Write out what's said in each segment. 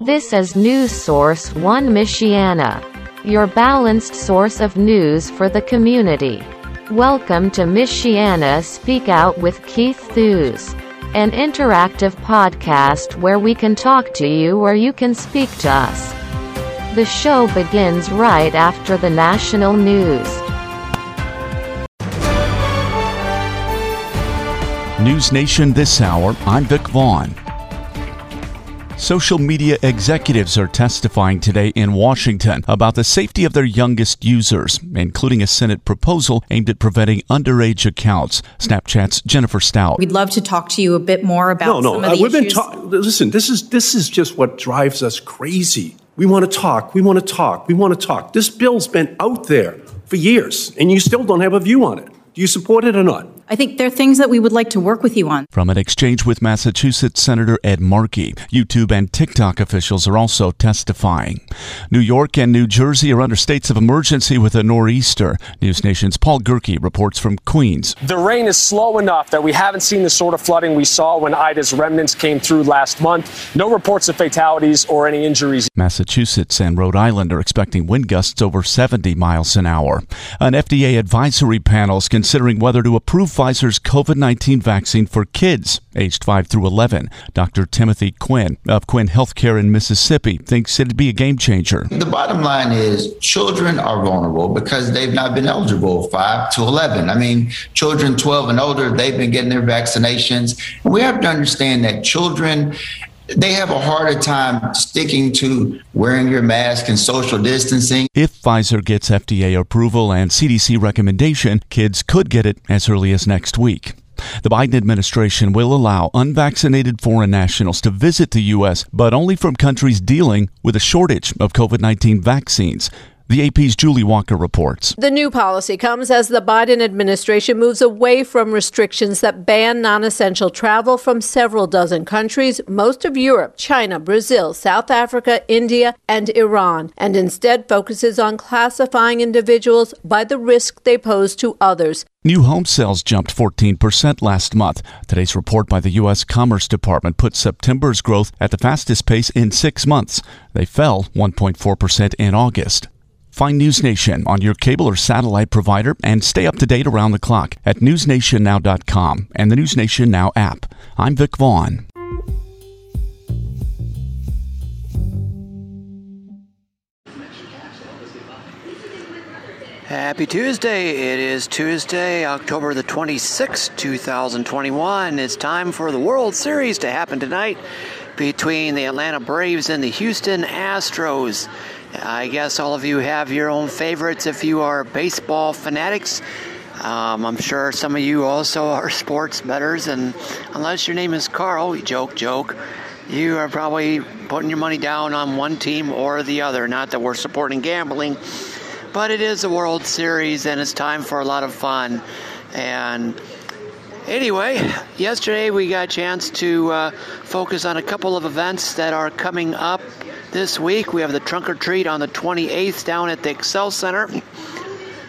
This is News Source 1 Michiana, your balanced source of news for the community. Welcome to Michiana Speak Out with Keith Thews, an interactive podcast where we can talk to you or you can speak to us. The show begins right after the national news. News Nation this hour, I'm Vic Vaughn. Social media executives are testifying today in Washington about the safety of their youngest users, including a Senate proposal aimed at preventing underage accounts. Snapchat's Jennifer Stout. We'd love to talk to you a bit more about no, no. some of uh, the we've been issues. talking. Listen, this is this is just what drives us crazy. We want to talk. We want to talk. We want to talk. This bill's been out there for years, and you still don't have a view on it. Do you support it or not? I think there are things that we would like to work with you on. From an exchange with Massachusetts Senator Ed Markey, YouTube and TikTok officials are also testifying. New York and New Jersey are under states of emergency with a nor'easter. News Nation's Paul Gerke reports from Queens. The rain is slow enough that we haven't seen the sort of flooding we saw when Ida's remnants came through last month. No reports of fatalities or any injuries. Massachusetts and Rhode Island are expecting wind gusts over 70 miles an hour. An FDA advisory panel is considering whether to approve Pfizer's COVID 19 vaccine for kids aged 5 through 11. Dr. Timothy Quinn of Quinn Healthcare in Mississippi thinks it'd be a game changer. The bottom line is children are vulnerable because they've not been eligible 5 to 11. I mean, children 12 and older, they've been getting their vaccinations. We have to understand that children they have a harder time sticking to wearing your mask and social distancing. If Pfizer gets FDA approval and CDC recommendation, kids could get it as early as next week. The Biden administration will allow unvaccinated foreign nationals to visit the U.S., but only from countries dealing with a shortage of COVID 19 vaccines. The AP's Julie Walker reports. The new policy comes as the Biden administration moves away from restrictions that ban non essential travel from several dozen countries, most of Europe, China, Brazil, South Africa, India, and Iran, and instead focuses on classifying individuals by the risk they pose to others. New home sales jumped 14% last month. Today's report by the U.S. Commerce Department put September's growth at the fastest pace in six months. They fell 1.4% in August. Find News Nation on your cable or satellite provider and stay up to date around the clock at newsnationnow.com and the News Nation Now app. I'm Vic Vaughn. Happy Tuesday. It is Tuesday, October the 26th, 2021. It's time for the World Series to happen tonight between the Atlanta Braves and the Houston Astros. I guess all of you have your own favorites if you are baseball fanatics. Um, I'm sure some of you also are sports bettors, and unless your name is Carl, joke, joke, you are probably putting your money down on one team or the other. Not that we're supporting gambling, but it is a World Series, and it's time for a lot of fun. And Anyway, yesterday we got a chance to uh, focus on a couple of events that are coming up this week. We have the Trunk or Treat on the 28th down at the Excel Center.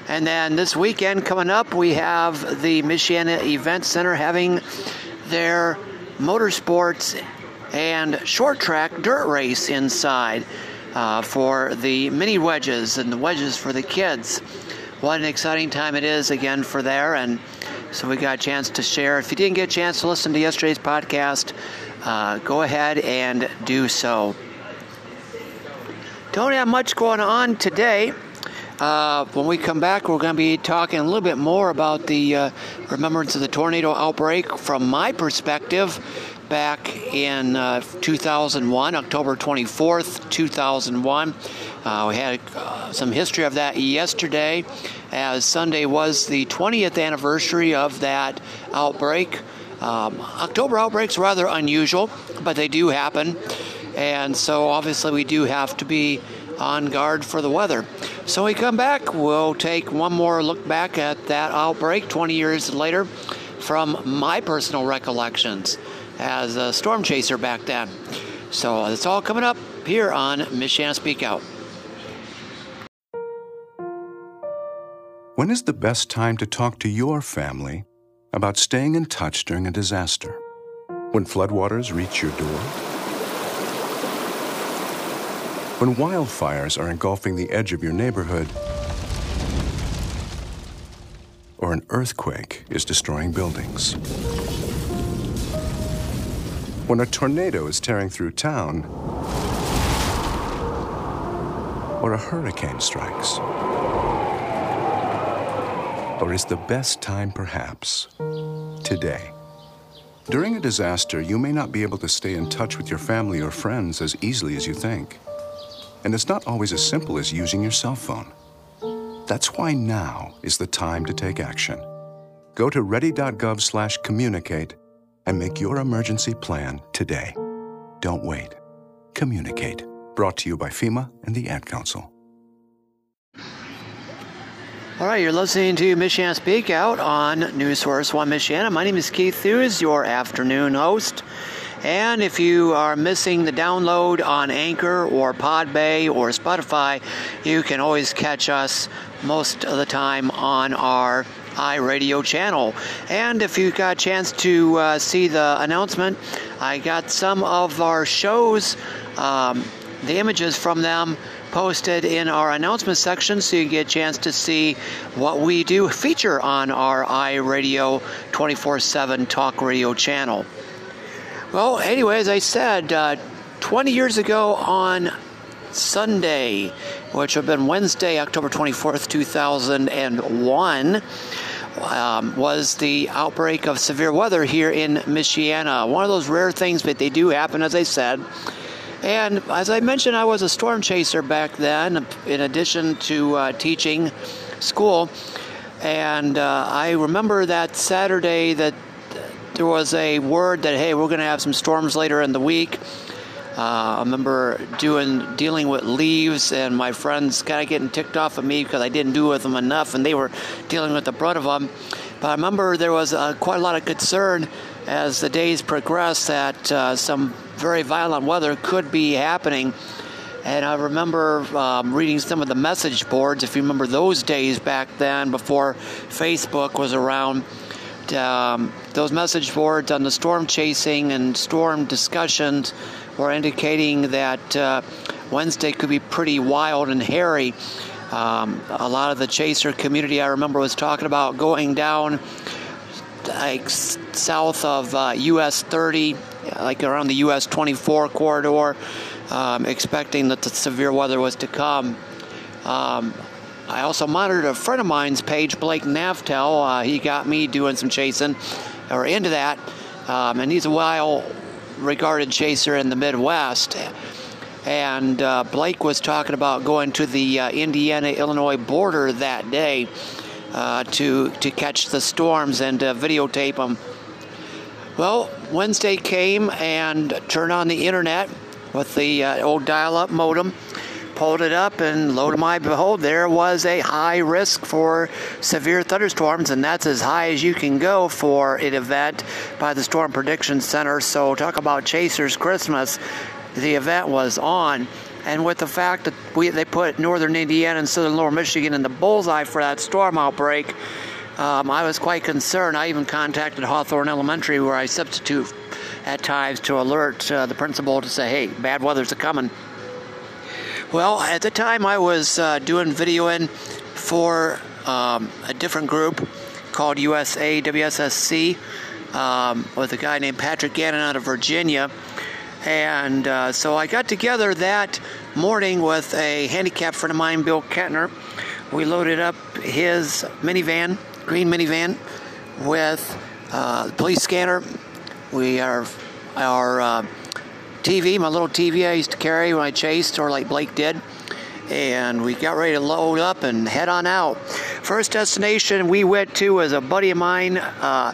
And then this weekend coming up, we have the Michiana Event Center having their motorsports and short track dirt race inside uh, for the mini wedges and the wedges for the kids. What an exciting time it is again for there. And so we got a chance to share. If you didn't get a chance to listen to yesterday's podcast, uh, go ahead and do so. Don't have much going on today. Uh, when we come back, we're going to be talking a little bit more about the uh, remembrance of the tornado outbreak from my perspective back in uh, 2001, October 24th, 2001. Uh, we had uh, some history of that yesterday, as Sunday was the 20th anniversary of that outbreak. Um, October outbreaks are rather unusual, but they do happen. And so obviously we do have to be on guard for the weather. So we come back, we'll take one more look back at that outbreak 20 years later from my personal recollections as a storm chaser back then. So it's all coming up here on Michiana Speak Out. When is the best time to talk to your family about staying in touch during a disaster? When floodwaters reach your door? When wildfires are engulfing the edge of your neighborhood, or an earthquake is destroying buildings. When a tornado is tearing through town, or a hurricane strikes. Or is the best time perhaps today? During a disaster, you may not be able to stay in touch with your family or friends as easily as you think. And it's not always as simple as using your cell phone. That's why now is the time to take action. Go to ready.gov/communicate and make your emergency plan today. Don't wait. Communicate. Brought to you by FEMA and the Ad Council. All right, you're listening to Michiana Speak Out on News Source 1 Michiana. My name is Keith Hughes, your afternoon host. And if you are missing the download on Anchor or Podbay or Spotify, you can always catch us most of the time on our iRadio channel. And if you got a chance to uh, see the announcement, I got some of our shows, um, the images from them posted in our announcement section so you get a chance to see what we do feature on our iRadio 24 7 talk radio channel. Well, anyway, as I said, uh, 20 years ago on Sunday, which would have been Wednesday, October 24th, 2001, um, was the outbreak of severe weather here in Michiana. One of those rare things, but they do happen, as I said. And as I mentioned, I was a storm chaser back then, in addition to uh, teaching school. And uh, I remember that Saturday that there was a word that hey, we're going to have some storms later in the week. Uh, I remember doing dealing with leaves, and my friends kind of getting ticked off at me because I didn't do with them enough, and they were dealing with the brunt of them. But I remember there was uh, quite a lot of concern as the days progressed that uh, some very violent weather could be happening. And I remember um, reading some of the message boards, if you remember those days back then before Facebook was around. Um, those message boards on the storm chasing and storm discussions were indicating that uh, Wednesday could be pretty wild and hairy. Um, a lot of the chaser community I remember was talking about going down like south of uh, US 30, like around the US 24 corridor, um, expecting that the severe weather was to come. Um, I also monitored a friend of mine's page, Blake Navtel. Uh, he got me doing some chasing, or into that, um, and he's a well regarded chaser in the Midwest. And uh, Blake was talking about going to the uh, Indiana Illinois border that day uh, to, to catch the storms and videotape them. Well, Wednesday came and turned on the internet with the uh, old dial up modem pulled it up, and lo to my behold, there was a high risk for severe thunderstorms, and that's as high as you can go for an event by the Storm Prediction Center. So, talk about Chasers Christmas. The event was on. And with the fact that we, they put northern Indiana and southern lower Michigan in the bullseye for that storm outbreak, um, I was quite concerned. I even contacted Hawthorne Elementary, where I substitute at times to alert uh, the principal to say, hey, bad weather's a coming. Well, at the time I was uh, doing videoing for um, a different group called USA WSSC um, with a guy named Patrick Gannon out of Virginia. And uh, so I got together that morning with a handicapped friend of mine, Bill Kettner. We loaded up his minivan, green minivan, with uh, the police scanner. We are our uh, TV, my little TV I used to carry when I chased, or like Blake did. And we got ready to load up and head on out. First destination we went to was a buddy of mine. Uh,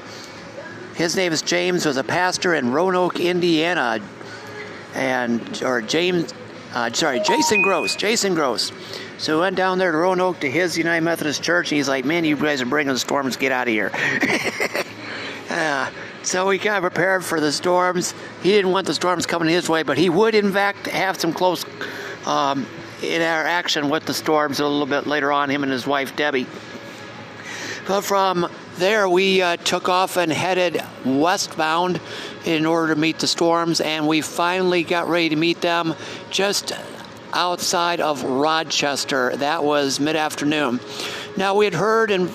his name is James, was a pastor in Roanoke, Indiana. And, or James, uh, sorry, Jason Gross, Jason Gross. So we went down there to Roanoke to his United Methodist Church, and he's like, man, you guys are bringing the storms, get out of here. uh, so we of prepared for the storms. He didn't want the storms coming his way, but he would, in fact, have some close um, interaction with the storms a little bit later on, him and his wife, Debbie. But from there, we uh, took off and headed westbound in order to meet the storms, and we finally got ready to meet them just outside of Rochester. That was mid afternoon. Now, we had heard and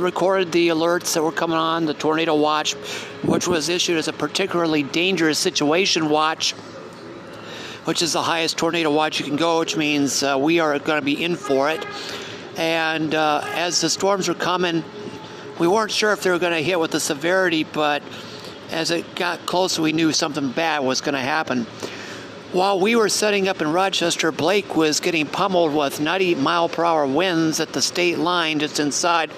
recorded the alerts that were coming on, the tornado watch, which was issued as a particularly dangerous situation watch, which is the highest tornado watch you can go, which means uh, we are going to be in for it. And uh, as the storms were coming, we weren't sure if they were going to hit with the severity, but as it got closer, we knew something bad was going to happen. While we were setting up in Rochester, Blake was getting pummeled with 90 mile per hour winds at the state line just inside.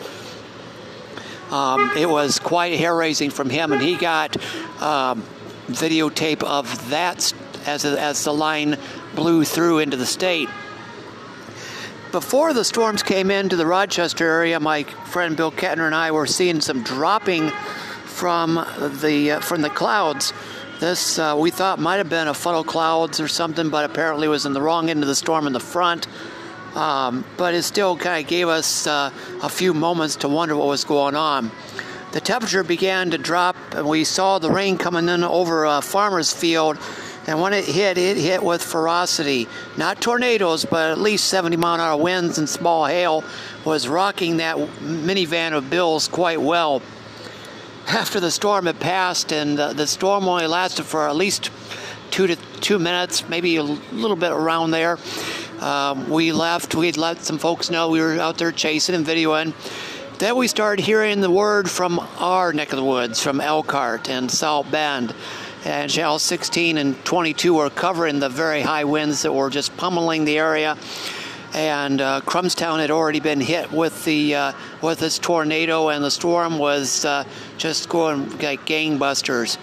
Um, it was quite hair raising from him, and he got um, videotape of that as, as the line blew through into the state. Before the storms came into the Rochester area, my friend Bill Kettner and I were seeing some dropping from the uh, from the clouds. This uh, we thought might have been a funnel clouds or something, but apparently was in the wrong end of the storm in the front. Um, but it still kind of gave us uh, a few moments to wonder what was going on. The temperature began to drop, and we saw the rain coming in over a farmer's field. And when it hit, it hit with ferocity. Not tornadoes, but at least 70 mile an hour winds and small hail was rocking that minivan of Bill's quite well. After the storm had passed, and the, the storm only lasted for at least two to two minutes, maybe a little bit around there. Um, we left. We'd let some folks know we were out there chasing and videoing. Then we started hearing the word from our neck of the woods, from Elkhart and South Bend. And Channel 16 and 22 were covering the very high winds that were just pummeling the area. And uh, had already been hit with the uh, with this tornado, and the storm was uh, just going like gangbusters.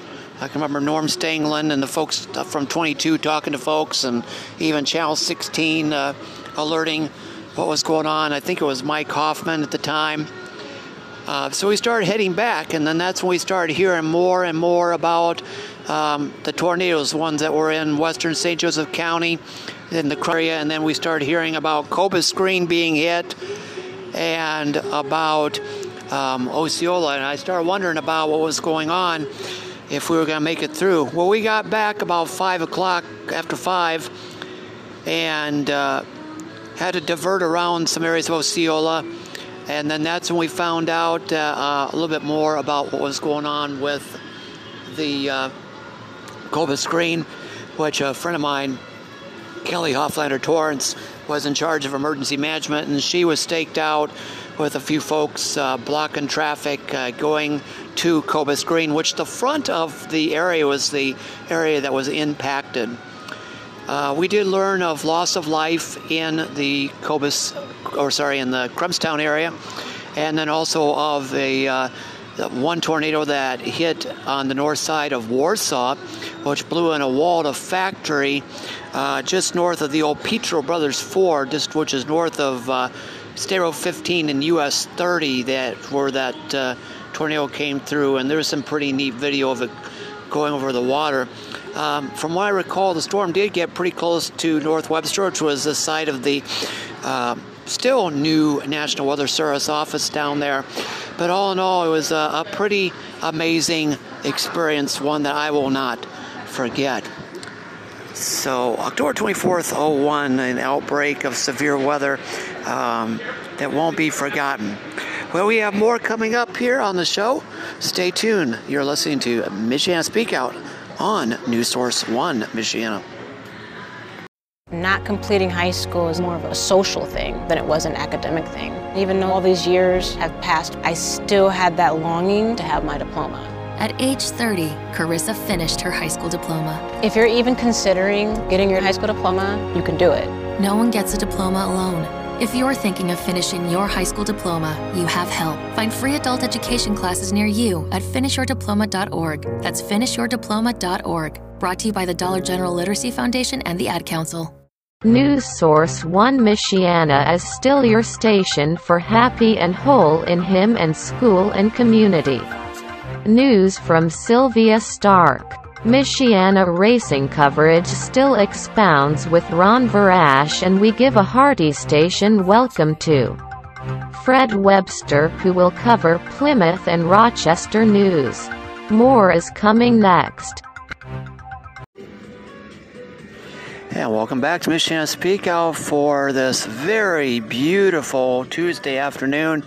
I can remember Norm Stanglin and the folks from 22 talking to folks, and even Channel 16 uh, alerting what was going on. I think it was Mike Hoffman at the time. Uh, so we started heading back, and then that's when we started hearing more and more about um, the tornadoes, ones that were in western St. Joseph County, in the area, and then we started hearing about Cobus Green being hit, and about um, Osceola, and I started wondering about what was going on if we were going to make it through. Well, we got back about 5 o'clock after 5 and uh, had to divert around some areas of Osceola. And then that's when we found out uh, uh, a little bit more about what was going on with the uh, Cobus Green, which a friend of mine, Kelly Hofflander Torrance, was in charge of emergency management, and she was staked out with a few folks uh, blocking traffic uh, going to Cobus Green, which the front of the area was the area that was impacted. Uh, we did learn of loss of life in the Cobus, or sorry, in the Crumstown area, and then also of a uh, one tornado that hit on the north side of Warsaw, which blew in a Walda factory uh, just north of the old Petro Brothers Ford, just which is north of uh, State 15 and US 30, that where that uh, tornado came through, and there's some pretty neat video of it going over the water. Um, from what I recall, the storm did get pretty close to North Webster, which was the site of the uh, still new National Weather Service office down there. But all in all, it was a, a pretty amazing experience, one that I will not forget. So, October 24th, 01, an outbreak of severe weather um, that won't be forgotten. Well, we have more coming up here on the show. Stay tuned. You're listening to Michiana Speak Out on News Source 1 Michiana. Not completing high school is more of a social thing than it was an academic thing. Even though all these years have passed, I still had that longing to have my diploma. At age 30, Carissa finished her high school diploma. If you're even considering getting your high school diploma, you can do it. No one gets a diploma alone. If you're thinking of finishing your high school diploma, you have help. Find free adult education classes near you at finishyourdiploma.org. That's finishyourdiploma.org. Brought to you by the Dollar General Literacy Foundation and the Ad Council. News Source 1 Michiana is still your station for happy and whole in him and school and community. News from Sylvia Stark. Michiana racing coverage still expounds with Ron Varash and we give a hearty station welcome to Fred Webster who will cover Plymouth and Rochester news. More is coming next. And welcome back to Michiana Speak Out for this very beautiful Tuesday afternoon,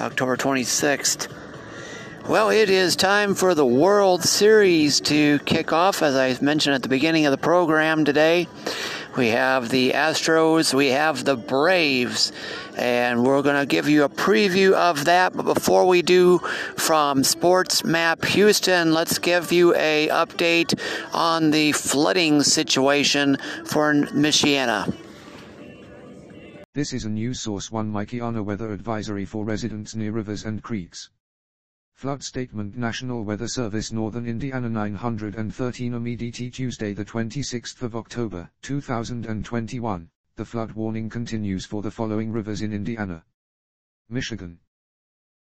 October 26th. Well, it is time for the World Series to kick off, as I mentioned at the beginning of the program today. We have the Astros, we have the Braves, and we're going to give you a preview of that. But before we do, from Sports Map Houston, let's give you a update on the flooding situation for Michiana. This is a News Source 1 Michiana weather advisory for residents near rivers and creeks. Flood statement National Weather Service Northern Indiana 913 OMEDT Tuesday the 26th of October 2021. The flood warning continues for the following rivers in Indiana. Michigan.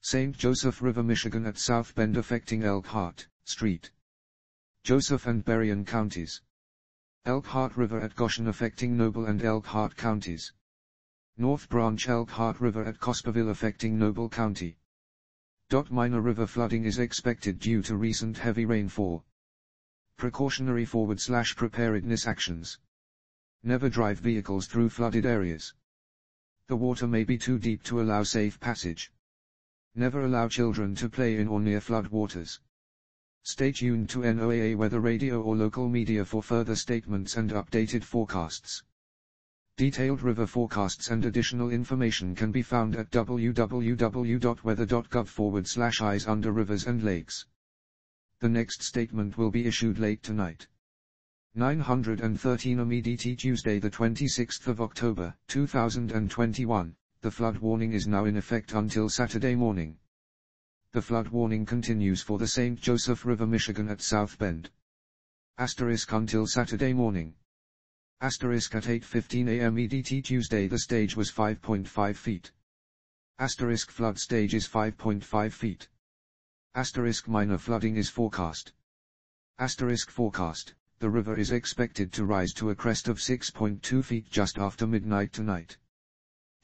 St. Joseph River Michigan at South Bend affecting Elkhart Street. Joseph and Berrien counties. Elkhart River at Goshen affecting Noble and Elkhart counties. North Branch Elkhart River at Cosperville affecting Noble County. Minor river flooding is expected due to recent heavy rainfall. Precautionary forward slash preparedness actions. Never drive vehicles through flooded areas. The water may be too deep to allow safe passage. Never allow children to play in or near flood waters. Stay tuned to NOAA weather radio or local media for further statements and updated forecasts. Detailed river forecasts and additional information can be found at www.weather.gov forward slash eyes under rivers and lakes. The next statement will be issued late tonight. 913 OMEDT Tuesday the 26th of October, 2021. The flood warning is now in effect until Saturday morning. The flood warning continues for the St. Joseph River Michigan at South Bend. Asterisk until Saturday morning. Asterisk at 8.15 am EDT Tuesday the stage was 5.5 feet. Asterisk flood stage is 5.5 feet. Asterisk minor flooding is forecast. Asterisk forecast, the river is expected to rise to a crest of 6.2 feet just after midnight tonight.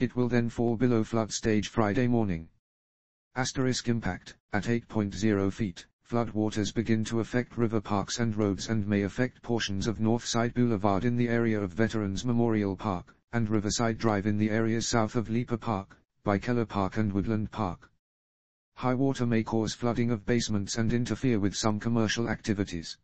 It will then fall below flood stage Friday morning. Asterisk impact, at 8.0 feet floodwaters begin to affect river parks and roads and may affect portions of Northside Boulevard in the area of Veterans Memorial Park, and Riverside Drive in the areas south of Leeper Park, by Keller Park and Woodland Park. High water may cause flooding of basements and interfere with some commercial activities.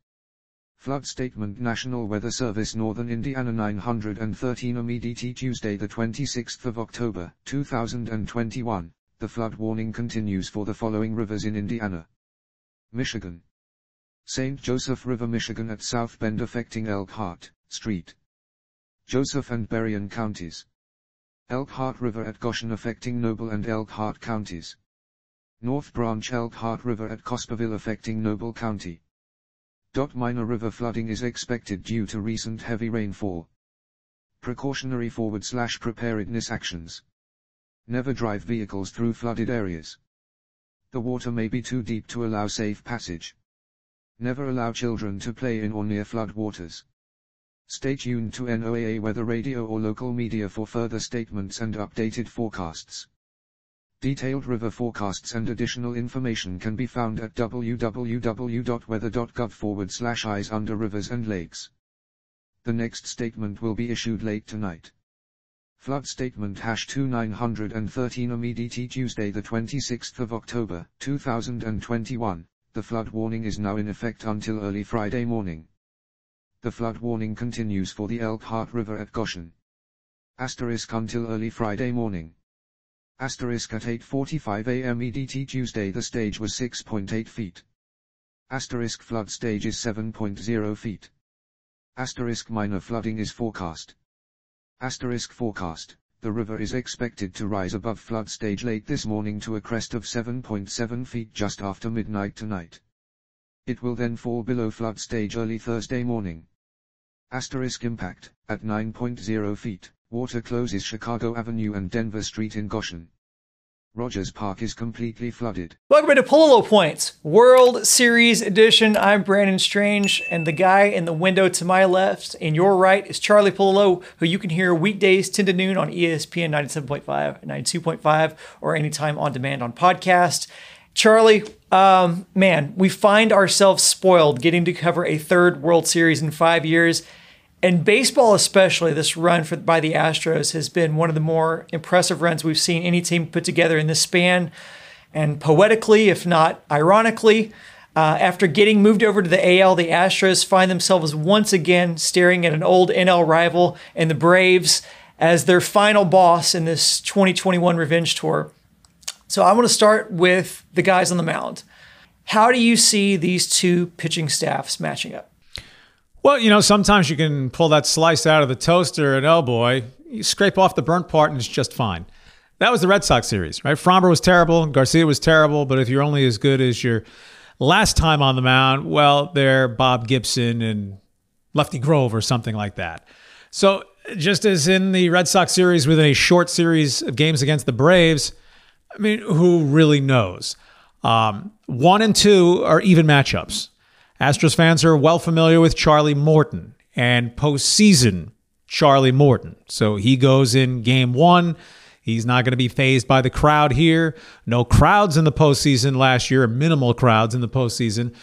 Flood Statement National Weather Service Northern Indiana 913 OMEDT Tuesday the 26th of October, 2021. The flood warning continues for the following rivers in Indiana. Michigan. St. Joseph River Michigan at South Bend affecting Elkhart Street. Joseph and Berrien counties. Elkhart River at Goshen affecting Noble and Elkhart counties. North Branch Elkhart River at Cosperville affecting Noble County. Minor river flooding is expected due to recent heavy rainfall. Precautionary forward slash preparedness actions. Never drive vehicles through flooded areas. The water may be too deep to allow safe passage. Never allow children to play in or near flood waters. Stay tuned to NOAA weather radio or local media for further statements and updated forecasts. Detailed river forecasts and additional information can be found at www.weather.gov forward slash eyes under rivers and lakes. The next statement will be issued late tonight. Flood statement hash 2913 OMEDT Tuesday the 26th of October 2021. The flood warning is now in effect until early Friday morning. The flood warning continues for the Elkhart River at Goshen. Asterisk until early Friday morning. Asterisk at 8.45 am EDT Tuesday the stage was 6.8 feet. Asterisk flood stage is 7.0 feet. Asterisk minor flooding is forecast. Asterisk forecast. The river is expected to rise above flood stage late this morning to a crest of 7.7 feet just after midnight tonight. It will then fall below flood stage early Thursday morning. Asterisk impact, at 9.0 feet, water closes Chicago Avenue and Denver Street in Goshen. Rogers Park is completely flooded. Welcome to Pallilo Points, World Series edition. I'm Brandon Strange, and the guy in the window to my left and your right is Charlie Pallilo, who you can hear weekdays 10 to noon on ESPN 97.5, 92.5, or anytime on demand on podcast. Charlie, um, man, we find ourselves spoiled getting to cover a third World Series in five years. And baseball, especially, this run for, by the Astros has been one of the more impressive runs we've seen any team put together in this span. And poetically, if not ironically, uh, after getting moved over to the AL, the Astros find themselves once again staring at an old NL rival and the Braves as their final boss in this 2021 revenge tour. So I want to start with the guys on the mound. How do you see these two pitching staffs matching up? Well, you know, sometimes you can pull that slice out of the toaster and oh boy, you scrape off the burnt part and it's just fine. That was the Red Sox series, right? Framber was terrible, Garcia was terrible, but if you're only as good as your last time on the mound, well, they're Bob Gibson and Lefty Grove or something like that. So, just as in the Red Sox series with a short series of games against the Braves, I mean, who really knows? Um, one and two are even matchups. Astros fans are well familiar with Charlie Morton and postseason Charlie Morton. So he goes in game one. He's not going to be fazed by the crowd here. No crowds in the postseason last year, minimal crowds in the postseason.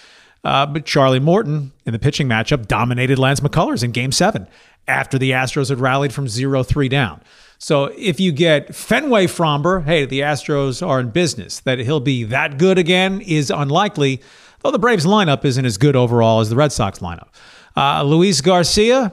Uh, but Charlie Morton in the pitching matchup dominated Lance McCullers in game seven after the Astros had rallied from 0 3 down. So if you get Fenway Framber, hey, the Astros are in business. That he'll be that good again is unlikely though the Braves lineup isn't as good overall as the Red Sox lineup. Uh, Luis Garcia,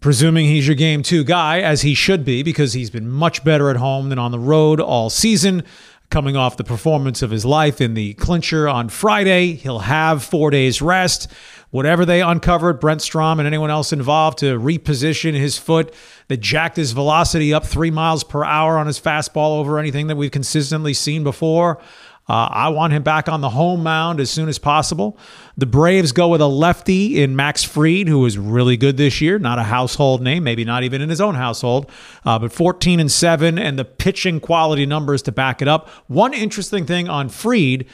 presuming he's your game two guy, as he should be, because he's been much better at home than on the road all season. Coming off the performance of his life in the clincher on Friday, he'll have four days rest. Whatever they uncovered, Brent Strom and anyone else involved to reposition his foot that jacked his velocity up three miles per hour on his fastball over anything that we've consistently seen before. Uh, I want him back on the home mound as soon as possible. The Braves go with a lefty in Max Fried, who is really good this year. Not a household name, maybe not even in his own household, uh, but 14 and 7, and the pitching quality numbers to back it up. One interesting thing on Fried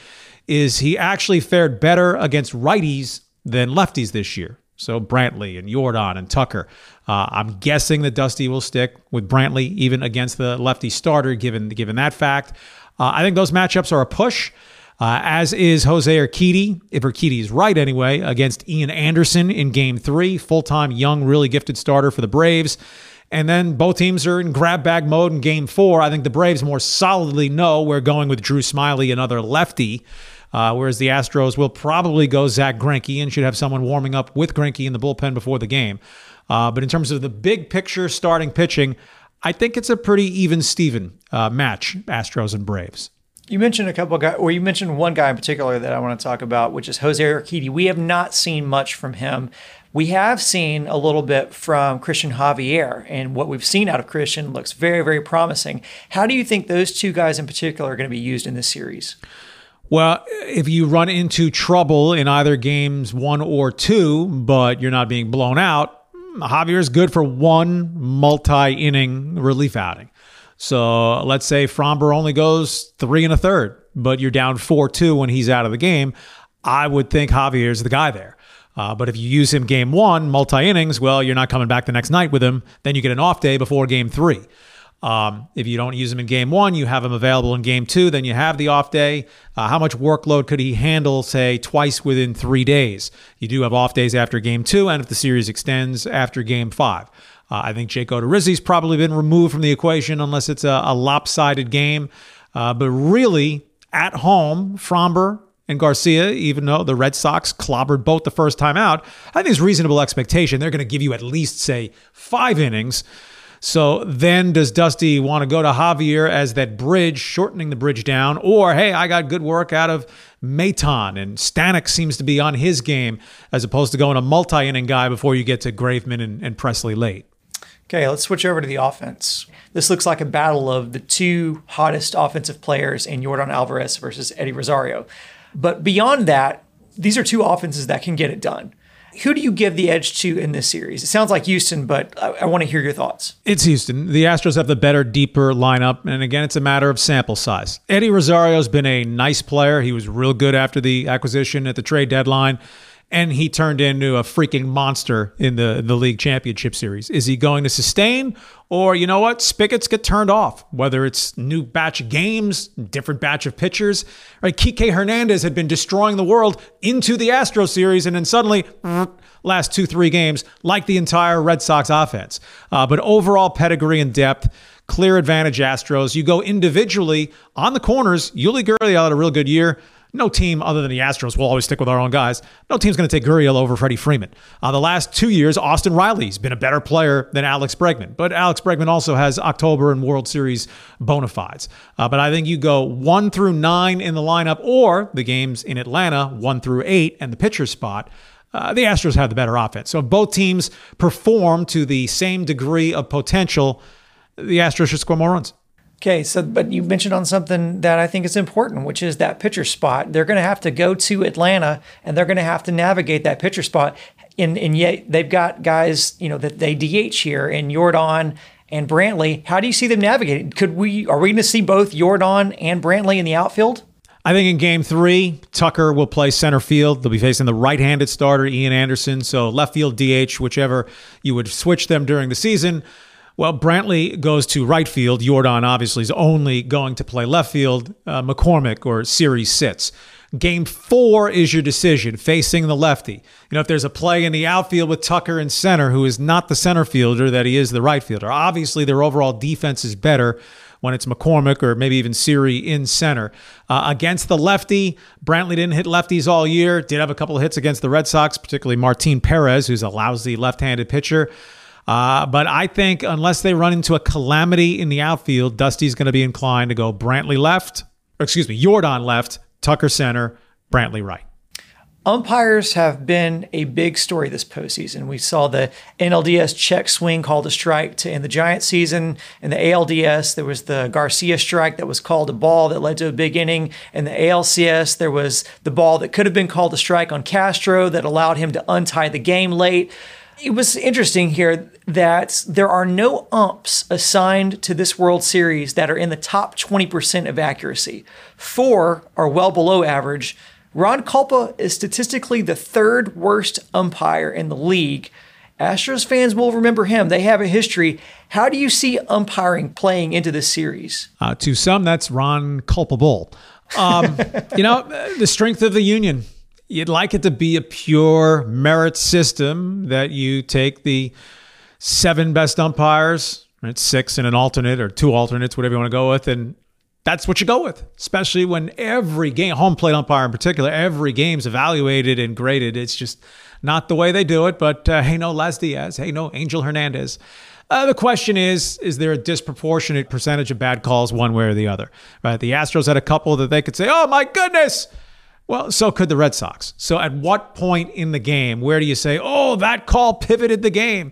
is he actually fared better against righties than lefties this year. So Brantley and Yordan and Tucker. Uh, I'm guessing that Dusty will stick with Brantley even against the lefty starter, given given that fact. Uh, I think those matchups are a push. Uh, as is Jose Urquidy, if Urquidy is right anyway, against Ian Anderson in game three, full time, young, really gifted starter for the Braves. And then both teams are in grab bag mode in game four. I think the Braves more solidly know we're going with Drew Smyly, another lefty. Uh, whereas the Astros will probably go Zach Greinke and should have someone warming up with Greinke in the bullpen before the game. Uh, but in terms of the big picture starting pitching, I think it's a pretty even Steven uh, match, Astros and Braves. You mentioned a couple of guys, or you mentioned one guy in particular that I want to talk about, which is Jose Urquidy. We have not seen much from him. We have seen a little bit from Christian Javier, and what we've seen out of Christian looks very, very promising. How do you think those two guys in particular are going to be used in this series? Well, if you run into trouble in either games one or two, but you're not being blown out, Javier is good for one multi inning relief outing. So let's say Framber only goes three and a third, but you're down 4 2 when he's out of the game. I would think Javier's the guy there. Uh, but if you use him game one, multi innings, well, you're not coming back the next night with him. Then you get an off day before game three. Um, if you don't use him in game one, you have him available in game two, then you have the off day. Uh, how much workload could he handle, say, twice within three days? You do have off days after game two, and if the series extends after game five. Uh, I think Jake Odorizzi's probably been removed from the equation unless it's a, a lopsided game. Uh, but really, at home, Framber and Garcia, even though the Red Sox clobbered both the first time out, I think it's reasonable expectation. They're going to give you at least, say, five innings. So then does Dusty want to go to Javier as that bridge, shortening the bridge down? Or, hey, I got good work out of Maton and Stanek seems to be on his game as opposed to going a multi inning guy before you get to Graveman and, and Pressly late. Okay, let's switch over to the offense. This looks like a battle of the two hottest offensive players in Yordan Alvarez versus Eddie Rosario. But beyond that, these are two offenses that can get it done. Who do you give the edge to in this series? It sounds like Houston, but I, I want to hear your thoughts. It's Houston. The Astros have the better, deeper lineup. And again, it's a matter of sample size. Eddie Rosario's been a nice player. He was real good after the acquisition at the trade deadline. And he turned into a freaking monster in the the league championship series. Is he going to sustain, or you know what? Spigots get turned off. Whether it's new batch of games, different batch of pitchers. Right, Kike Hernandez had been destroying the world into the Astro series, and then suddenly. Last two, three games, like the entire Red Sox offense. Uh, but overall pedigree and depth, clear advantage Astros. You go individually on the corners. Yuli Gurriel had a real good year. No team other than the Astros will always stick with our own guys. No team's going to take Gurriel over Freddie Freeman. Uh, the last two years, Austin Riley's been a better player than Alex Bregman, but Alex Bregman also has October and World Series bona fides. Uh, but I think you go one through nine in the lineup, or the games in Atlanta, one through eight, and the pitcher spot. Uh, the Astros have the better offense. So if both teams perform to the same degree of potential, the Astros should score more runs. Okay, so but you mentioned on something that I think is important, which is that pitcher spot. They're going to have to go to Atlanta and they're going to have to navigate that pitcher spot. And and yet they've got guys, you know, that they DH here in Yordan and Brantley. How do you see them navigating? Could we are we going to see both Yordan and Brantley in the outfield? I think in game three, Tucker will play center field. They'll be facing the right handed starter, Ian Anderson. So left field DH, whichever you would switch them during the season. Well, Brantley goes to right field. Yordan obviously is only going to play left field. Uh, McCormick or Siri sits. Game four is your decision, facing the lefty. You know, if there's a play in the outfield with Tucker in center, who is not the center fielder, that he is the right fielder. Obviously, their overall defense is better when it's McCormick or maybe even Siri in center. Uh, against the lefty, Brantley didn't hit lefties all year, did have a couple of hits against the Red Sox, particularly Martin Perez, who's a lousy left handed pitcher. Uh, but I think unless they run into a calamity in the outfield, Dusty's going to be inclined to go Brantley left, excuse me, Yordan left, Tucker center, Brantley right. Umpires have been a big story this postseason. We saw the NLDS check swing called a strike to end the Giant season. In the ALDS, there was the Garcia strike that was called a ball that led to a big inning. In the ALCS, there was the ball that could have been called a strike on Castro that allowed him to untie the game late. It was interesting here that there are no umps assigned to this World Series that are in the top 20% of accuracy. Four are well below average. Ron Kulpa is statistically the third worst umpire in the league. Astros fans will remember him. They have a history. How do you see umpiring playing into this series? Uh, to some, that's Ron culpable. Um, you know, the strength of the union. You'd like it to be a pure merit system that you take the seven best umpires, right, six and an alternate or two alternates, whatever you want to go with, and that's what you go with, especially when every game, home plate umpire in particular, every game's evaluated and graded. It's just not the way they do it. But uh, hey, no, Laz Diaz. Hey, no, Angel Hernandez. Uh, the question is, is there a disproportionate percentage of bad calls one way or the other? Right? The Astros had a couple that they could say, oh my goodness. Well, so could the Red Sox. So at what point in the game, where do you say, oh, that call pivoted the game?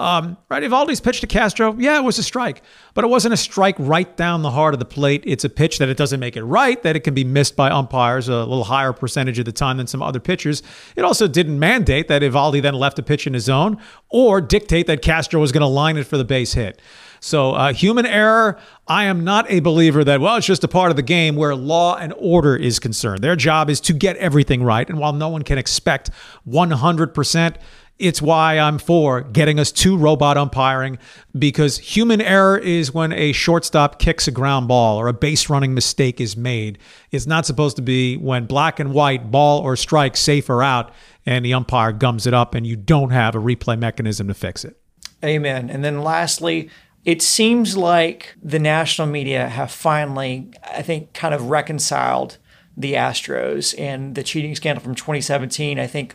Um, right, Eovaldi's pitch to Castro, yeah, it was a strike, but it wasn't a strike right down the heart of the plate. It's a pitch that it doesn't make it right, that it can be missed by umpires a little higher percentage of the time than some other pitchers. It also didn't mandate that Eovaldi then left a pitch in his zone or dictate that Castro was going to line it for the base hit. So, uh, human error, I am not a believer that, well, it's just a part of the game where law and order is concerned. Their job is to get everything right. And while no one can expect 100%, it's why I'm for getting us to robot umpiring because human error is when a shortstop kicks a ground ball or a base running mistake is made. It's not supposed to be when black and white, ball or strike, safe or out, and the umpire gums it up and you don't have a replay mechanism to fix it. Amen. And then lastly, it seems like the national media have finally, I think, kind of reconciled the Astros and the cheating scandal from 2017. I think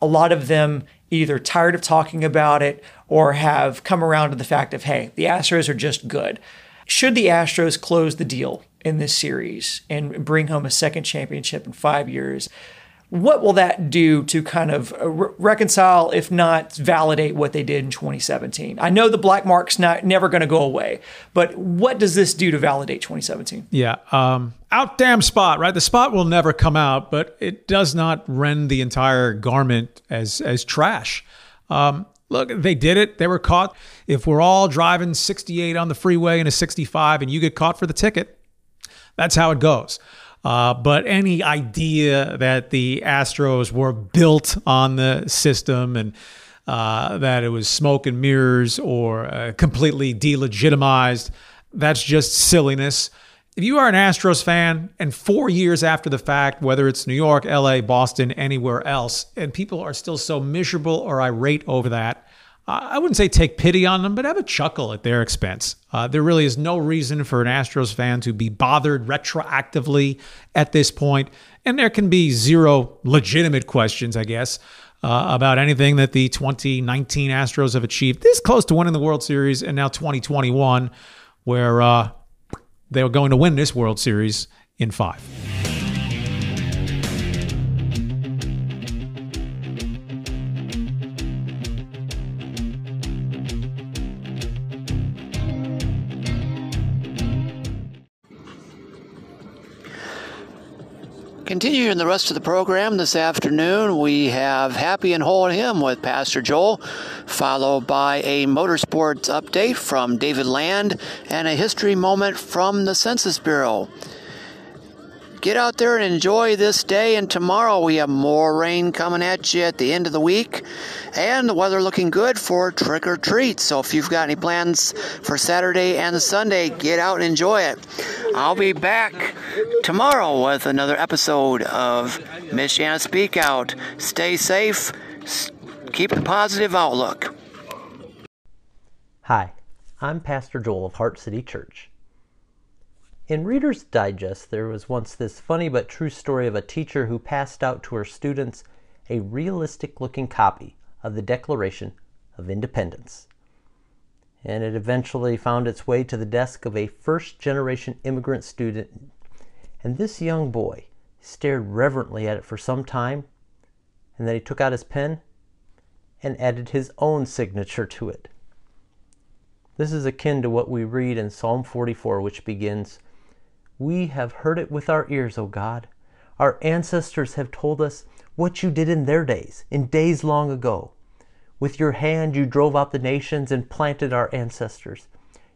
a lot of them either tired of talking about it or have come around to the fact of, hey, the Astros are just good. Should the Astros close the deal in this series and bring home a second championship in five years, what will that do to kind of uh, re- reconcile, if not validate, what they did in 2017? I know the black mark's not never going to go away, but what does this do to validate 2017? Yeah, um, out damn spot, right? The spot will never come out, but it does not rend the entire garment as as trash. Um, look, they did it. They were caught. If we're all driving 68 on the freeway in a 65 and you get caught for the ticket, that's how it goes. Uh, but any idea that the Astros were built on the system and uh, that it was smoke and mirrors or uh, completely delegitimized, that's just silliness. If you are an Astros fan and four years after the fact, whether it's New York, LA, Boston, anywhere else, and people are still so miserable or irate over that, I wouldn't say take pity on them, but have a chuckle at their expense. Uh, there really is no reason for an Astros fan to be bothered retroactively at this point, and there can be zero legitimate questions, I guess, uh, about anything that the 2019 Astros have achieved. This close to winning the World Series, and now 2021, where uh, they were going to win this World Series in five. Continuing the rest of the program this afternoon, we have Happy and Hold Him with Pastor Joel, followed by a motorsports update from David Land and a history moment from the Census Bureau. Get out there and enjoy this day, and tomorrow we have more rain coming at you at the end of the week, and the weather looking good for trick or treat. So if you've got any plans for Saturday and Sunday, get out and enjoy it. I'll be back tomorrow with another episode of Michiana Speak Out. Stay safe, keep a positive outlook. Hi, I'm Pastor Joel of Heart City Church. In Reader's Digest, there was once this funny but true story of a teacher who passed out to her students a realistic looking copy of the Declaration of Independence. And it eventually found its way to the desk of a first generation immigrant student. And this young boy stared reverently at it for some time, and then he took out his pen and added his own signature to it. This is akin to what we read in Psalm 44, which begins, we have heard it with our ears, O God. Our ancestors have told us what you did in their days, in days long ago. With your hand you drove out the nations and planted our ancestors.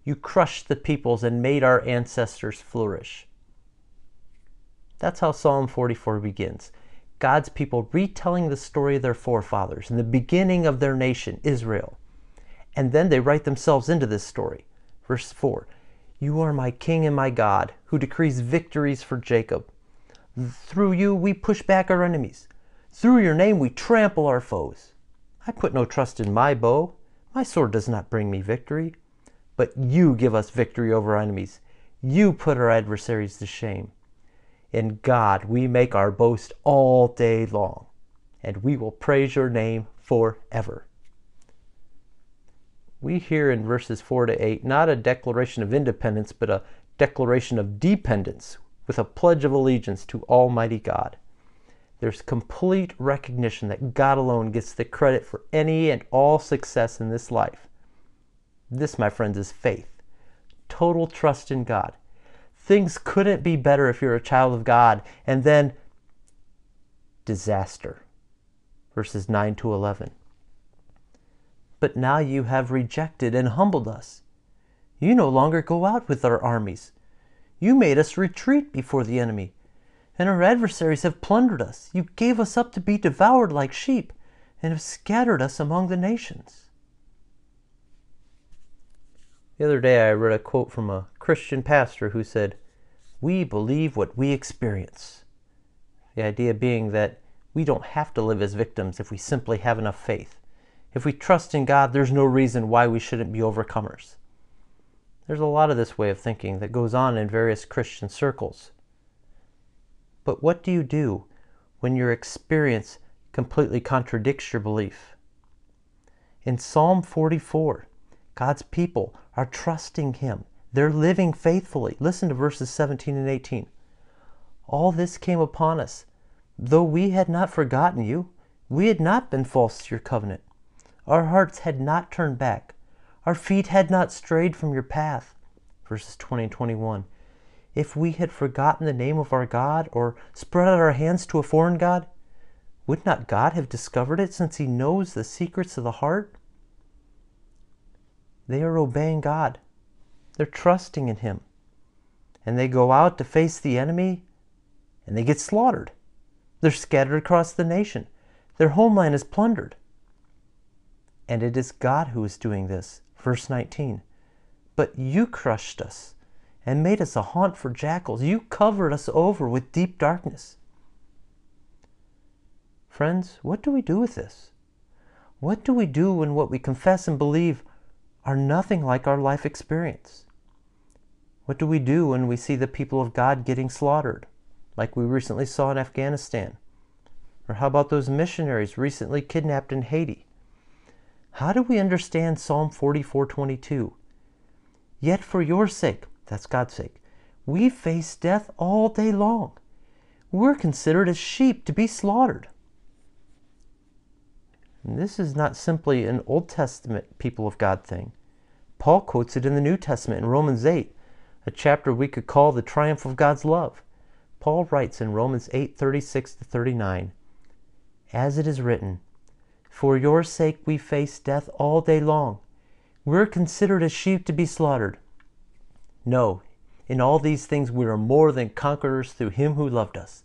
You crushed the peoples and made our ancestors flourish. That's how Psalm 44 begins. God's people retelling the story of their forefathers and the beginning of their nation, Israel. And then they write themselves into this story. Verse 4 you are my King and my God, who decrees victories for Jacob. Through you we push back our enemies. Through your name we trample our foes. I put no trust in my bow. My sword does not bring me victory. But you give us victory over our enemies. You put our adversaries to shame. In God we make our boast all day long, and we will praise your name forever we hear in verses 4 to 8 not a declaration of independence, but a declaration of dependence with a pledge of allegiance to Almighty God. There's complete recognition that God alone gets the credit for any and all success in this life. This, my friends, is faith. Total trust in God. Things couldn't be better if you're a child of God. And then disaster. Verses 9 to 11. But now you have rejected and humbled us. You no longer go out with our armies. You made us retreat before the enemy, and our adversaries have plundered us. You gave us up to be devoured like sheep, and have scattered us among the nations. The other day I read a quote from a Christian pastor who said, We believe what we experience. The idea being that we don't have to live as victims if we simply have enough faith. If we trust in God, there's no reason why we shouldn't be overcomers. There's a lot of this way of thinking that goes on in various Christian circles. But what do you do when your experience completely contradicts your belief? In Psalm 44, God's people are trusting Him. They're living faithfully. Listen to verses 17 and 18. All this came upon us, though we had not forgotten you, we had not been false to your covenant. Our hearts had not turned back. Our feet had not strayed from your path. Verses 20 and 21. If we had forgotten the name of our God or spread out our hands to a foreign God, would not God have discovered it since He knows the secrets of the heart? They are obeying God. They're trusting in Him. And they go out to face the enemy and they get slaughtered. They're scattered across the nation. Their homeland is plundered. And it is God who is doing this. Verse 19. But you crushed us and made us a haunt for jackals. You covered us over with deep darkness. Friends, what do we do with this? What do we do when what we confess and believe are nothing like our life experience? What do we do when we see the people of God getting slaughtered, like we recently saw in Afghanistan? Or how about those missionaries recently kidnapped in Haiti? How do we understand Psalm 44:22? Yet for your sake, that's God's sake, we face death all day long. We're considered as sheep to be slaughtered. And this is not simply an Old Testament people of God thing. Paul quotes it in the New Testament in Romans 8, a chapter we could call the triumph of God's love. Paul writes in Romans 8:36 to 39, as it is written, For your sake we face death all day long. We're considered as sheep to be slaughtered. No, in all these things we are more than conquerors through him who loved us.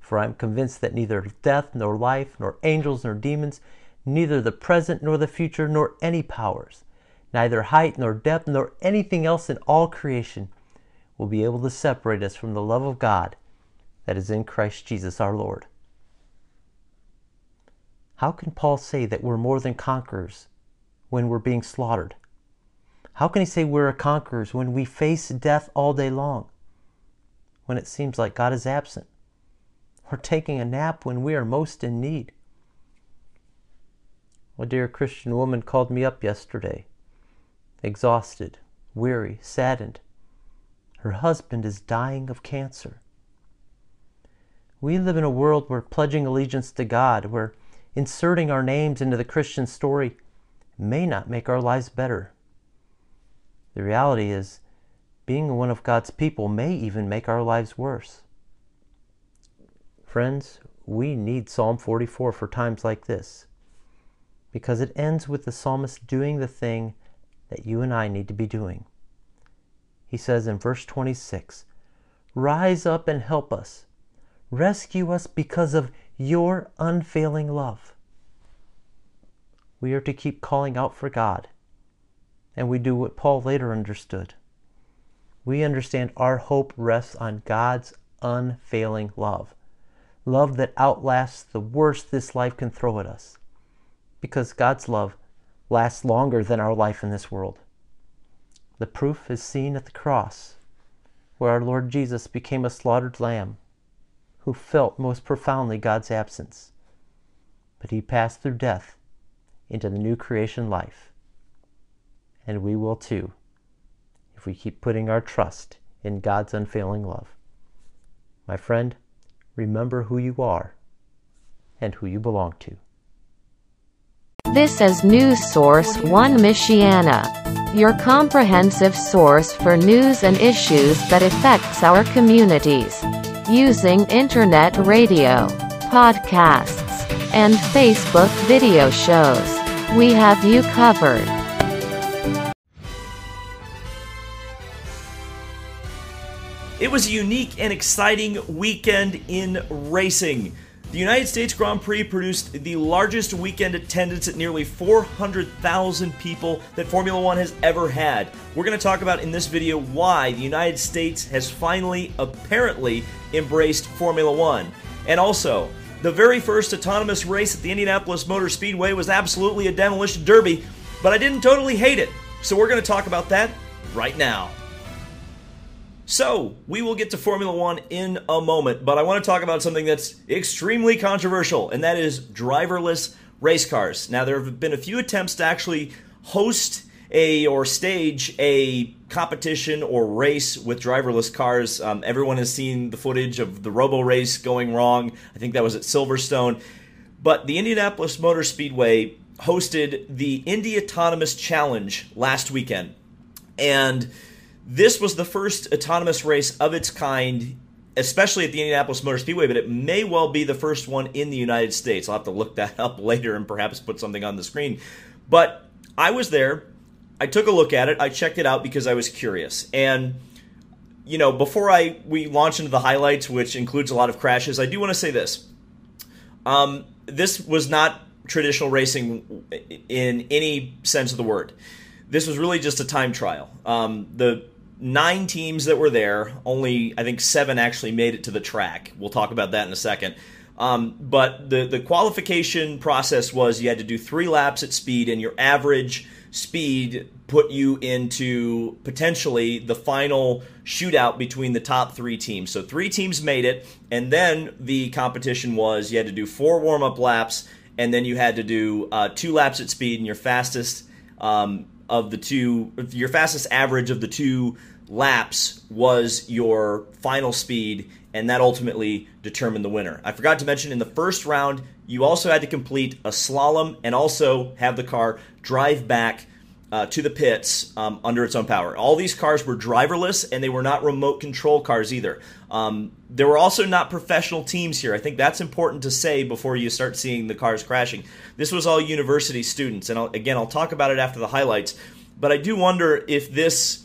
For I am convinced that neither death, nor life, nor angels, nor demons, neither the present nor the future, nor any powers, neither height nor depth, nor anything else in all creation will be able to separate us from the love of God that is in Christ Jesus our Lord. How can Paul say that we're more than conquerors when we're being slaughtered? How can he say we're conquerors when we face death all day long? When it seems like God is absent? Or taking a nap when we are most in need? A dear Christian woman called me up yesterday, exhausted, weary, saddened. Her husband is dying of cancer. We live in a world where pledging allegiance to God, where inserting our names into the Christian story may not make our lives better. The reality is, being one of God's people may even make our lives worse. Friends, we need Psalm 44 for times like this because it ends with the psalmist doing the thing that you and I need to be doing. He says in verse 26 Rise up and help us. Rescue us because of your unfailing love. We are to keep calling out for God, and we do what Paul later understood. We understand our hope rests on God's unfailing love, love that outlasts the worst this life can throw at us because God's love lasts longer than our life in this world. The proof is seen at the cross, where our Lord Jesus became a slaughtered lamb who felt most profoundly God's absence. But he passed through death into the new creation life. And we will too, if we keep putting our trust in God's unfailing love. My friend, remember who you are and who you belong to. This is News Source One Michiana, your comprehensive source for news and issues that affects our communities. Using internet radio, podcasts, and Facebook video shows, we have you covered. It was a unique and exciting weekend in racing. The United States Grand Prix produced the largest weekend attendance at nearly 400,000 people that Formula One has ever had. We're going to talk about in this video why the United States has finally, apparently, embraced Formula One. And also, the very first autonomous race at the Indianapolis Motor Speedway was absolutely a demolition derby, but I didn't totally hate it. So we're going to talk about that right now. So, we will get to Formula One in a moment, but I want to talk about something that's extremely controversial, and that is driverless race cars. Now, there have been a few attempts to actually host a or stage a competition or race with driverless cars. Um, everyone has seen the footage of the Roborace going wrong. I think that was at Silverstone. But the Indianapolis Motor Speedway hosted the Indy Autonomous Challenge last weekend. And this was the first autonomous race of its kind, especially at the Indianapolis Motor Speedway, but it may well be the first one in the United States. I'll have to look that up later and perhaps put something on the screen. But I was there. I took a look at it. I checked it out because I was curious. And you know, before I we launch into the highlights, which includes a lot of crashes, I do want to say this. Um, this was not traditional racing in any sense of the word. This was really just a time trial. Um, the nine teams that were there, only I think seven actually made it to the track. We'll talk about that in a second. Um, but the the qualification process was you had to do three laps at speed, and your average speed put you into potentially the final shootout between the top three teams. So three teams made it, and then the competition was you had to do four warm up laps, and then you had to do uh, two laps at speed, and your fastest um, of the two, your fastest average of the two laps was your final speed, and that ultimately determined the winner. I forgot to mention in the first round, you also had to complete a slalom and also have the car drive back uh, to the pits um, under its own power. All these cars were driverless and they were not remote control cars either. Um, there were also not professional teams here. I think that's important to say before you start seeing the cars crashing. This was all university students, and I'll, again, I'll talk about it after the highlights. But I do wonder if this.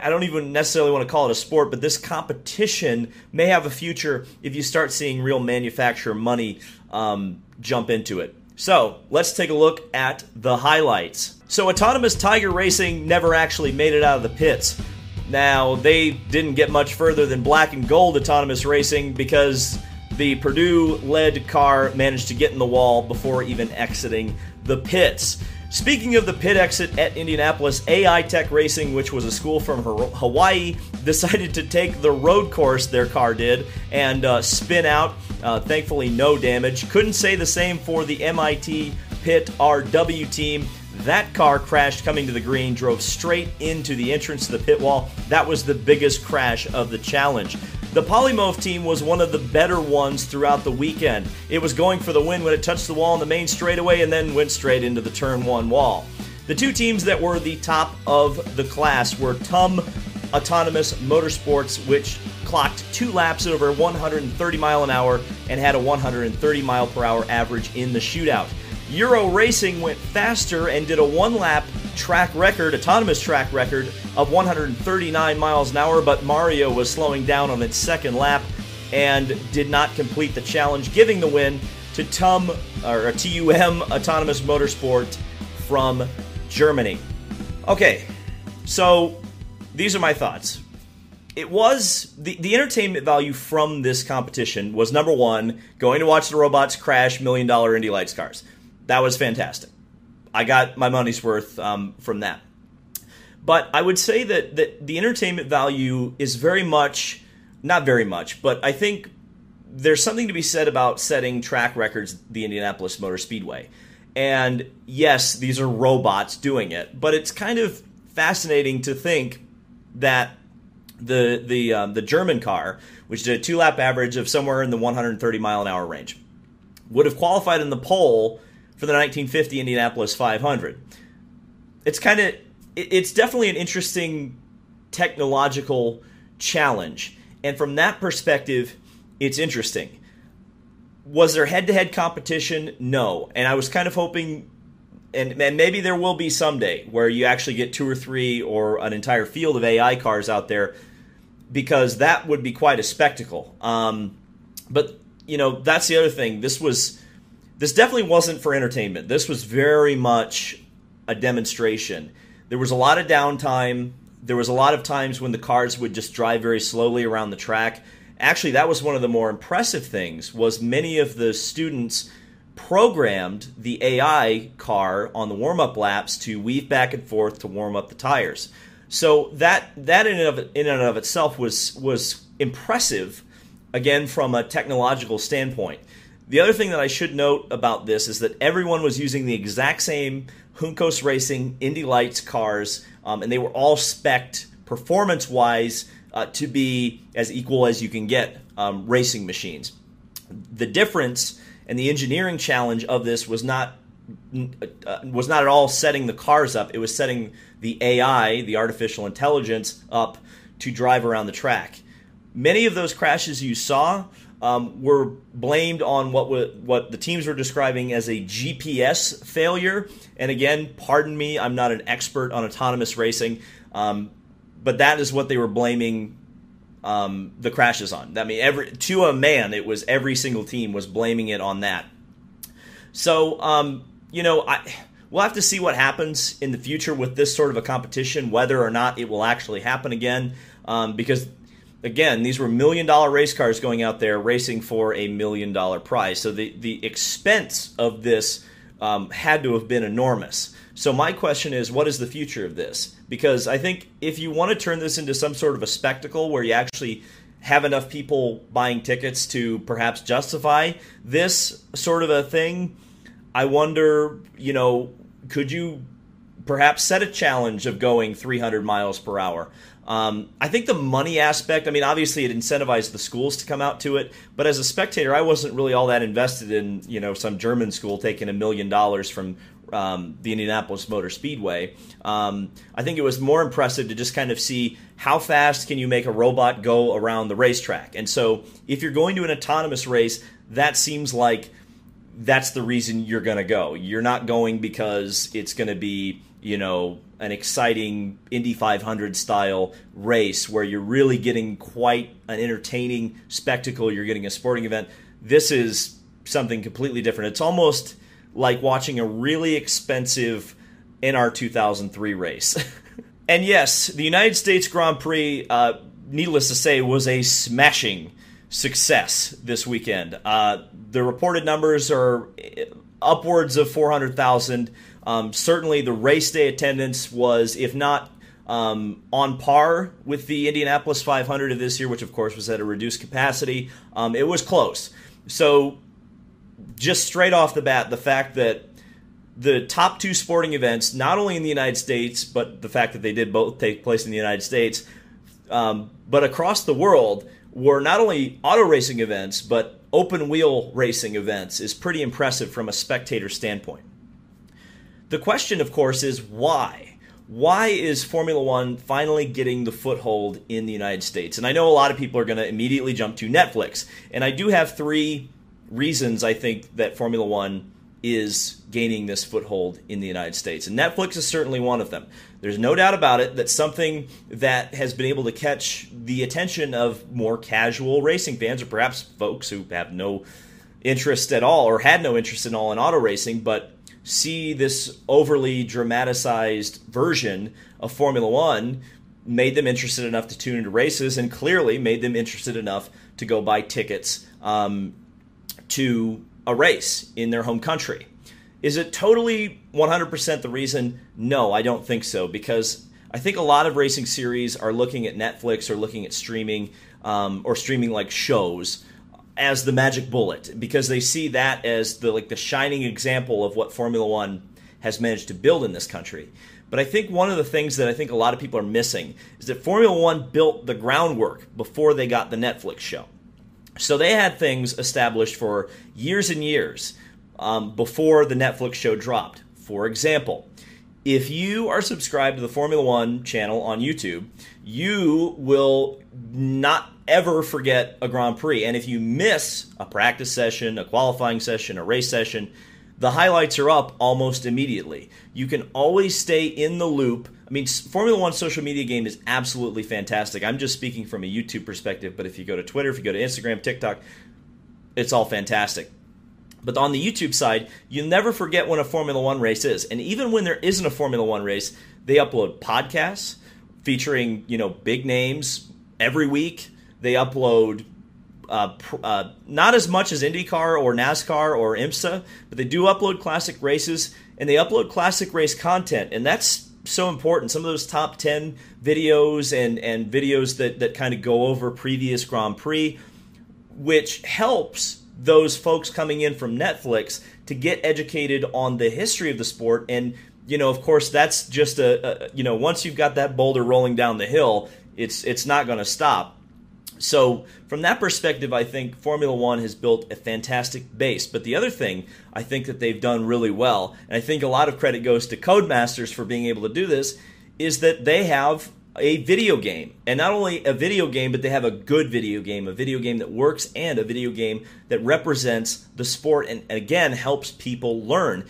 I don't even necessarily want to call it a sport, but this competition may have a future if you start seeing real manufacturer money um, jump into it. So let's take a look at the highlights. So, Autonomous Tiger Racing never actually made it out of the pits. Now, they didn't get much further than black and gold Autonomous Racing because the Purdue led car managed to get in the wall before even exiting the pits. Speaking of the pit exit at Indianapolis, AI Tech Racing, which was a school from Hawaii, decided to take the road course their car did and uh, spin out. Uh, thankfully, no damage. Couldn't say the same for the MIT Pit RW team. That car crashed coming to the green, drove straight into the entrance to the pit wall. That was the biggest crash of the challenge. The PoliMOVE team was one of the better ones throughout the weekend. It was going for the win when it touched the wall in the main straightaway and then went straight into the turn one wall. The two teams that were the top of the class were TUM Autonomous Motorsports, which clocked two laps at over 130 mile an hour and had a 130 mile per hour average in the shootout. Euro Racing went faster and did a one lap track record, autonomous track record of 139 miles an hour, but Mario was slowing down on its second lap and did not complete the challenge, giving the win to TUM or TUM Autonomous Motorsport from Germany. Okay, so these are my thoughts. It was the, the entertainment value from this competition was number one, going to watch the robots crash million dollar Indy Lights cars that was fantastic. I got my money's worth um, from that. But I would say that that the entertainment value is very much, not very much, but I think there's something to be said about setting track records at the Indianapolis Motor Speedway. And yes, these are robots doing it, but it's kind of fascinating to think that the the um, the German car, which did a two lap average of somewhere in the 130 mile an hour range, would have qualified in the pole for the 1950 Indianapolis 500. It's kind of it's definitely an interesting technological challenge. And from that perspective, it's interesting. Was there head to head competition? No. And I was kind of hoping, and, and maybe there will be someday, where you actually get two or three or an entire field of AI cars out there, because that would be quite a spectacle. Um, but, you know, that's the other thing. This was this definitely wasn't for entertainment. This was very much a demonstration. There was a lot of downtime. There was a lot of times when the cars would just drive very slowly around the track. Actually, that was one of the more impressive things was many of the students programmed the AI car on the warm-up laps to weave back and forth to warm up the tires. So that that in and of, in and of itself was was impressive again from a technological standpoint. The other thing that I should note about this is that everyone was using the exact same Juncos Racing Indy Lights cars, um, and they were all specced performance wise uh, to be as equal as you can get um, racing machines. The difference and the engineering challenge of this was not uh, was not at all setting the cars up. It was setting the AI, the artificial intelligence, up to drive around the track. Many of those crashes you saw um, were blamed on what what the teams were describing as a GPS failure. And again, pardon me, I'm not an expert on autonomous racing. Um, but that is what they were blaming um, the crashes on. I mean, every to a man, it was every single team was blaming it on that. So, um, you know, I we'll have to see what happens in the future with this sort of a competition, whether or not it will actually happen again. Um, because again, these were million dollar race cars going out there racing for a million dollar prize. So the the expense of this um, had to have been enormous. So my question is, what is the future of this? Because I think if you want to turn this into some sort of a spectacle where you actually have enough people buying tickets to perhaps justify this sort of a thing, I wonder, you know, could you perhaps set a challenge of going 300 miles per hour? Um, I think the money aspect, I mean, obviously it incentivized the schools to come out to it, but as a spectator, I wasn't really all that invested in, you know, some German school taking a million dollars from um, the Indianapolis Motor Speedway. Um, I think it was more impressive to just kind of see how fast can you make a robot go around the racetrack. And so if you're going to an autonomous race, that seems like that's the reason you're going to go. You're not going because it's going to be, you know, an exciting Indy 500 style race where you're really getting quite an entertaining spectacle. You're getting a sporting event. This is something completely different. It's almost like watching a really expensive NR 2003 race. and yes, the United States Grand Prix, uh, needless to say, was a smashing success this weekend. Uh, the reported numbers are upwards of 400,000. Um, certainly, the race day attendance was, if not um, on par with the Indianapolis 500 of this year, which of course was at a reduced capacity. Um, it was close. So, just straight off the bat, the fact that the top two sporting events, not only in the United States, but the fact that they did both take place in the United States, um, but across the world, were not only auto racing events, but open wheel racing events is pretty impressive from a spectator standpoint. The question, of course, is why? Why is Formula One finally getting the foothold in the United States? And I know a lot of people are going to immediately jump to Netflix. And I do have three reasons I think that Formula One is gaining this foothold in the United States. And Netflix is certainly one of them. There's no doubt about it that something that has been able to catch the attention of more casual racing fans, or perhaps folks who have no interest at all or had no interest at all in auto racing, but see this overly dramatized version of Formula One made them interested enough to tune into races and clearly made them interested enough to go buy tickets um, to a race in their home country. Is it totally 100% the reason? No, I don't think so because I think a lot of racing series are looking at Netflix or looking at streaming um, or streaming like shows as the magic bullet because they see that as the like the shining example of what Formula 1 has managed to build in this country. But I think one of the things that I think a lot of people are missing is that Formula 1 built the groundwork before they got the Netflix show. So they had things established for years and years um, before the Netflix show dropped. For example, if you are subscribed to the Formula One channel on YouTube, you will not ever forget a Grand Prix. And if you miss a practice session, a qualifying session, a race session, the highlights are up almost immediately. You can always stay in the loop I mean, Formula One social media game is absolutely fantastic. I'm just speaking from a YouTube perspective, but if you go to Twitter, if you go to Instagram, TikTok, it's all fantastic. But on the YouTube side, you never forget when a Formula One race is. And even when there isn't a Formula One race, they upload podcasts featuring, you know, big names every week. They upload uh, uh, not as much as IndyCar or NASCAR or IMSA, but they do upload classic races and they upload classic race content. And that's so important. Some of those top 10 videos and, and videos that, that kind of go over previous Grand Prix, which helps those folks coming in from Netflix to get educated on the history of the sport. And, you know, of course, that's just a, a you know, once you've got that boulder rolling down the hill, it's, it's not going to stop. So, from that perspective, I think Formula One has built a fantastic base. But the other thing I think that they've done really well, and I think a lot of credit goes to Codemasters for being able to do this, is that they have a video game. And not only a video game, but they have a good video game, a video game that works, and a video game that represents the sport and, again, helps people learn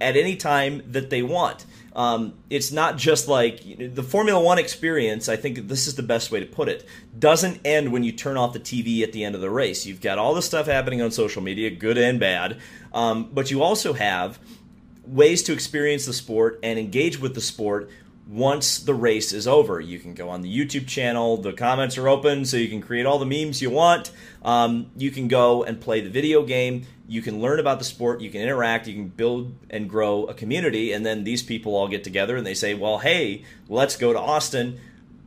at any time that they want. Um, it's not just like you know, the Formula One experience. I think this is the best way to put it. Doesn't end when you turn off the TV at the end of the race. You've got all the stuff happening on social media, good and bad, um, but you also have ways to experience the sport and engage with the sport once the race is over. You can go on the YouTube channel, the comments are open, so you can create all the memes you want. Um, you can go and play the video game. You can learn about the sport, you can interact, you can build and grow a community, and then these people all get together and they say, well, hey, let's go to Austin.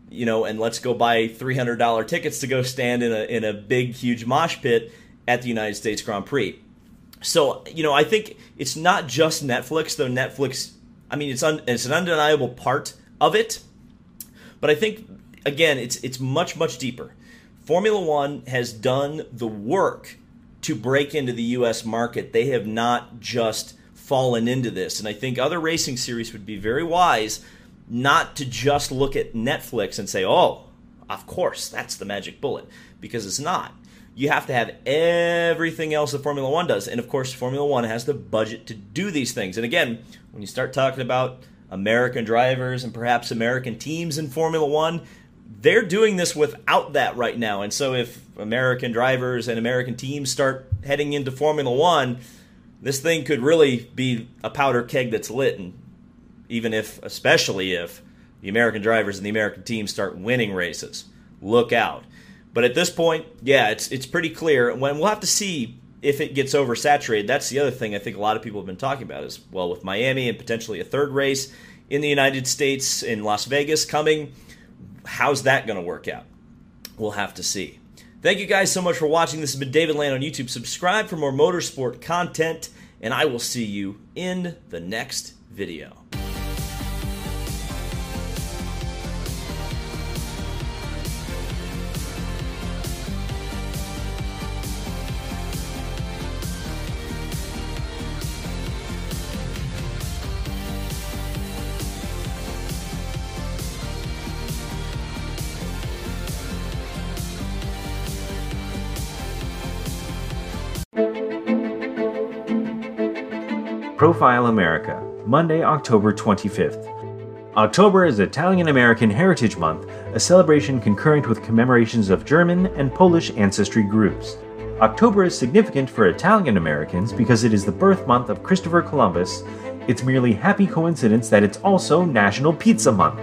You know, and let's go buy three hundred dollar tickets to go stand in a in a big, huge mosh pit at the United States Grand Prix. So, you know, I think it's not just Netflix, though Netflix, I mean, it's, un, it's an undeniable part of it. But I think, again, it's, it's much, much deeper. Formula One has done the work to break into the U.S. market. They have not just fallen into this. And I think other racing series would be very wise not to just look at Netflix and say, oh, of course, that's the magic bullet, because it's not you have to have everything else that Formula One does. And of course, Formula One has the budget to do these things. And again, when you start talking about American drivers and perhaps American teams in Formula One, they're doing this without that right now. And so if American drivers and American teams start heading into Formula One, this thing could really be a powder keg that's lit. And even if, especially if, the American drivers and the American teams start winning races, look out. But at this point, yeah, it's it's pretty clear. When we'll have to see if it gets oversaturated. That's the other thing I think a lot of people have been talking about is well with Miami and potentially a third race in the United States in Las Vegas coming. How's that going to work out? We'll have to see. Thank you guys so much for watching. This has been David Land on YouTube. Subscribe for more motorsport content, and I will see you in the next video. Profile America, Monday, October 25th. October is Italian American Heritage Month, a celebration concurrent with commemorations of German and Polish ancestry groups. October is significant for Italian Americans because it is the birth month of Christopher Columbus. It's merely happy coincidence that it's also National Pizza Month.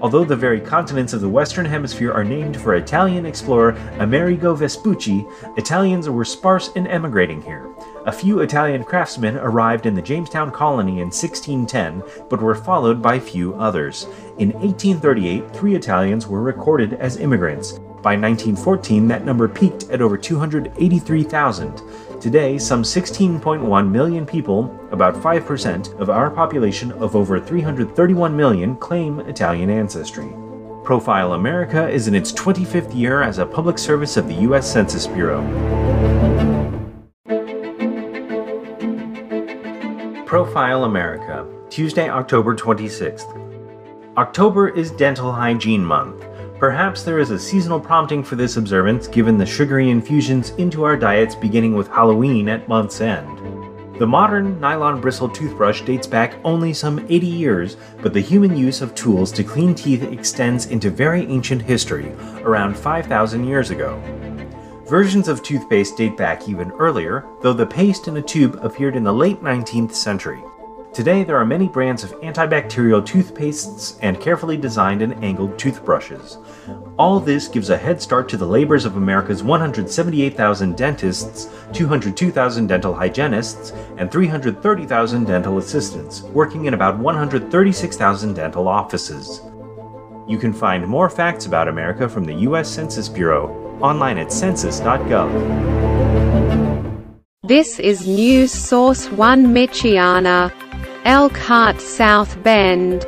Although the very continents of the Western Hemisphere are named for Italian explorer Amerigo Vespucci, Italians were sparse in emigrating here. A few Italian craftsmen arrived in the Jamestown colony in 1610, but were followed by few others. In 1838, three Italians were recorded as immigrants. By 1914, that number peaked at over 283,000. Today, some 16.1 million people, about 5% of our population of over 331 million, claim Italian ancestry. Profile America is in its 25th year as a public service of the U.S. Census Bureau. Profile America, Tuesday, October 26th. October is Dental Hygiene Month. Perhaps there is a seasonal prompting for this observance given the sugary infusions into our diets beginning with Halloween at month's end. The modern nylon bristle toothbrush dates back only some 80 years, but the human use of tools to clean teeth extends into very ancient history, around 5,000 years ago. Versions of toothpaste date back even earlier, though the paste in a tube appeared in the late 19th century. Today, there are many brands of antibacterial toothpastes and carefully designed and angled toothbrushes. All this gives a head start to the labors of America's 178,000 dentists, 202,000 dental hygienists, and 330,000 dental assistants, working in about 136,000 dental offices. You can find more facts about America from the U.S. Census Bureau online at census.gov. This is News Source 1 Michiana, Elkhart South Bend.